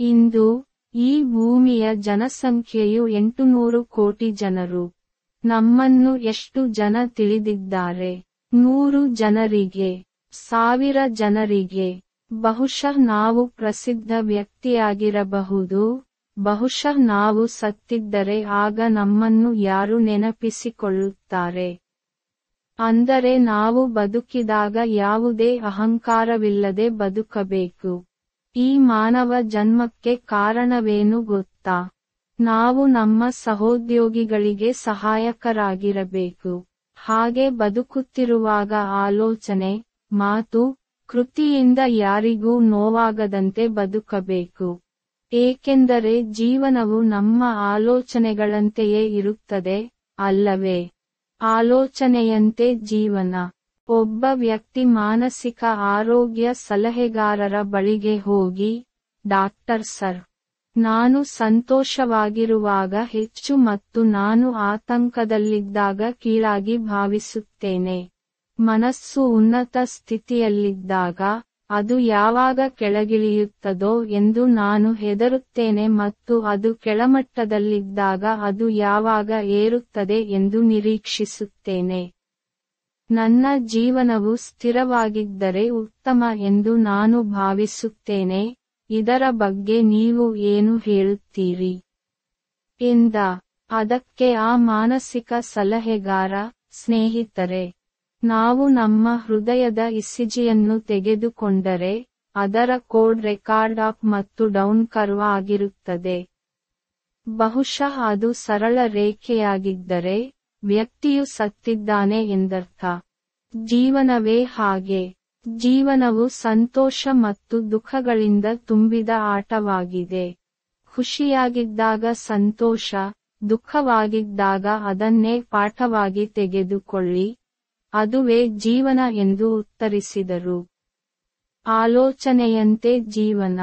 ಇಂದು ಈ ಭೂಮಿಯ ಜನಸಂಖ್ಯೆಯು ಎಂಟುನೂರು ಕೋಟಿ ಜನರು. ನಮ್ಮನ್ನು ಎಷ್ಟು ಜನ ತಿಳಿದಿದ್ದಾರೆ? ನೂರು ಜನರಿಗೆ, ಸಾವಿರ ಜನರಿಗೆ. ಬಹುಶಃ ನಾವು ಪ್ರಸಿದ್ಧ ವ್ಯಕ್ತಿಯಾಗಿರಬಹುದು. ಬಹುಶಃ ನಾವು ಸತ್ತಿದ್ದರೆ ಆಗ ನಮ್ಮನ್ನು ಯಾರು ನೆನಪಿಸಿಕೊಳ್ಳುತ್ತಾರೆ? ಅಂದರೆ ನಾವು ಬದುಕಿದಾಗ ಯಾವುದೇ ಅಹಂಕಾರವಿಲ್ಲದೆ ಬದುಕಬೇಕು. ಈ ಮಾನವ ಜನ್ಮಕ್ಕೆ ಕಾರಣವೇನು ಗೊತ್ತಾ? ನಾವು ನಮ್ಮ ಸಹೋದ್ಯೋಗಿಗಳಿಗೆ ಸಹಾಯಕರಾಗಿರಬೇಕು. ಹಾಗೆ ಬದುಕುತ್ತಿರುವಾಗ ಆಲೋಚನೆ, ಮಾತು, ಕೃತಿಯಿಂದ ಯಾರಿಗೂ ನೋವಾಗದಂತೆ ಬದುಕಬೇಕು. ಏಕೆಂದರೆ ಜೀವನವು ನಮ್ಮ ಆಲೋಚನೆಗಳಂತೆಯೇ ಇರುತ್ತದೆ, ಅಲ್ಲವೇ? ಆಲೋಚನೆಯಂತೆ ಜೀವನ. ಒಬ್ಬ ವ್ಯಕ್ತಿ ಮಾನಸಿಕ ಆರೋಗ್ಯ ಸಲಹೆಗಾರರ ಬಳಿಗೆ ಹೋಗಿ, ಡಾಕ್ಟರ್ ಸರ್, ನಾನು ಸಂತೋಷವಾಗಿರುವಾಗ ಹೆಚ್ಚು ಮತ್ತು ನಾನು ಆತಂಕದಲ್ಲಿದ್ದಾಗ ಕೀಳಾಗಿ ಭಾವಿಸುತ್ತೇನೆ. ಮನಸ್ಸು ಉನ್ನತ ಸ್ಥಿತಿಯಲ್ಲಿದ್ದಾಗ ಅದು ಯಾವಾಗ ಕೆಳಗಿಳಿಯುತ್ತದೋ ಎಂದು ನಾನು ಹೆದರುತ್ತೇನೆ ಮತ್ತು ಅದು ಕೆಳಮಟ್ಟದಲ್ಲಿದ್ದಾಗ ಅದು ಯಾವಾಗ ಏರುತ್ತದೆ ಎಂದು ನಿರೀಕ್ಷಿಸುತ್ತೇನೆ. ನನ್ನ ಜೀವನವು ಸ್ಥಿರವಾಗಿದ್ದರೆ ಉತ್ತಮ ಎಂದು ನಾನು ಭಾವಿಸುತ್ತೇನೆ. ಇದರ ಬಗ್ಗೆ ನೀವು ಏನು ಹೇಳುತ್ತೀರಿ? ಎಂದ. ಅದಕ್ಕೆ ಆ ಮಾನಸಿಕ ಸಲಹೆಗಾರ, ಸ್ನೇಹಿತರೆ, ನಾವು ನಮ್ಮ ಹೃದಯದ ಇಸಿಜಿಯನ್ನು ತೆಗೆದುಕೊಂಡರೆ, ಅದರ ಕೋಡ್ ರೆಕಾರ್ಡ್ ಅಪ್ ಮತ್ತು ಡೌನ್ ಕರ್ವ್ ಆಗಿರುತ್ತದೆ. ಬಹುಶಃ ಅದು ಸರಳ ರೇಖೆಯಾಗಿದ್ದರೆ ವ್ಯಕ್ತಿಯು ಸತ್ತಿದ್ದಾನೆ ಎಂದರ್ಥ. ಜೀವನವೇ ಹಾಗೆ. ಜೀವನವು ಸಂತೋಷ ಮತ್ತು ದುಃಖಗಳಿಂದ ತುಂಬಿದ ಆಟವಾಗಿದೆ. ಖುಷಿಯಾಗಿದ್ದಾಗ ಸಂತೋಷ, ದುಃಖವಾಗಿದ್ದಾಗ ಅದನ್ನೇ ಪಾಠವಾಗಿ ತೆಗೆದುಕೊಳ್ಳಿ. ಅದುವೇ ಜೀವನ ಎಂದು ಉತ್ತರಿಸಿದರು. ಆಲೋಚನೆಯಂತೆ ಜೀವನ.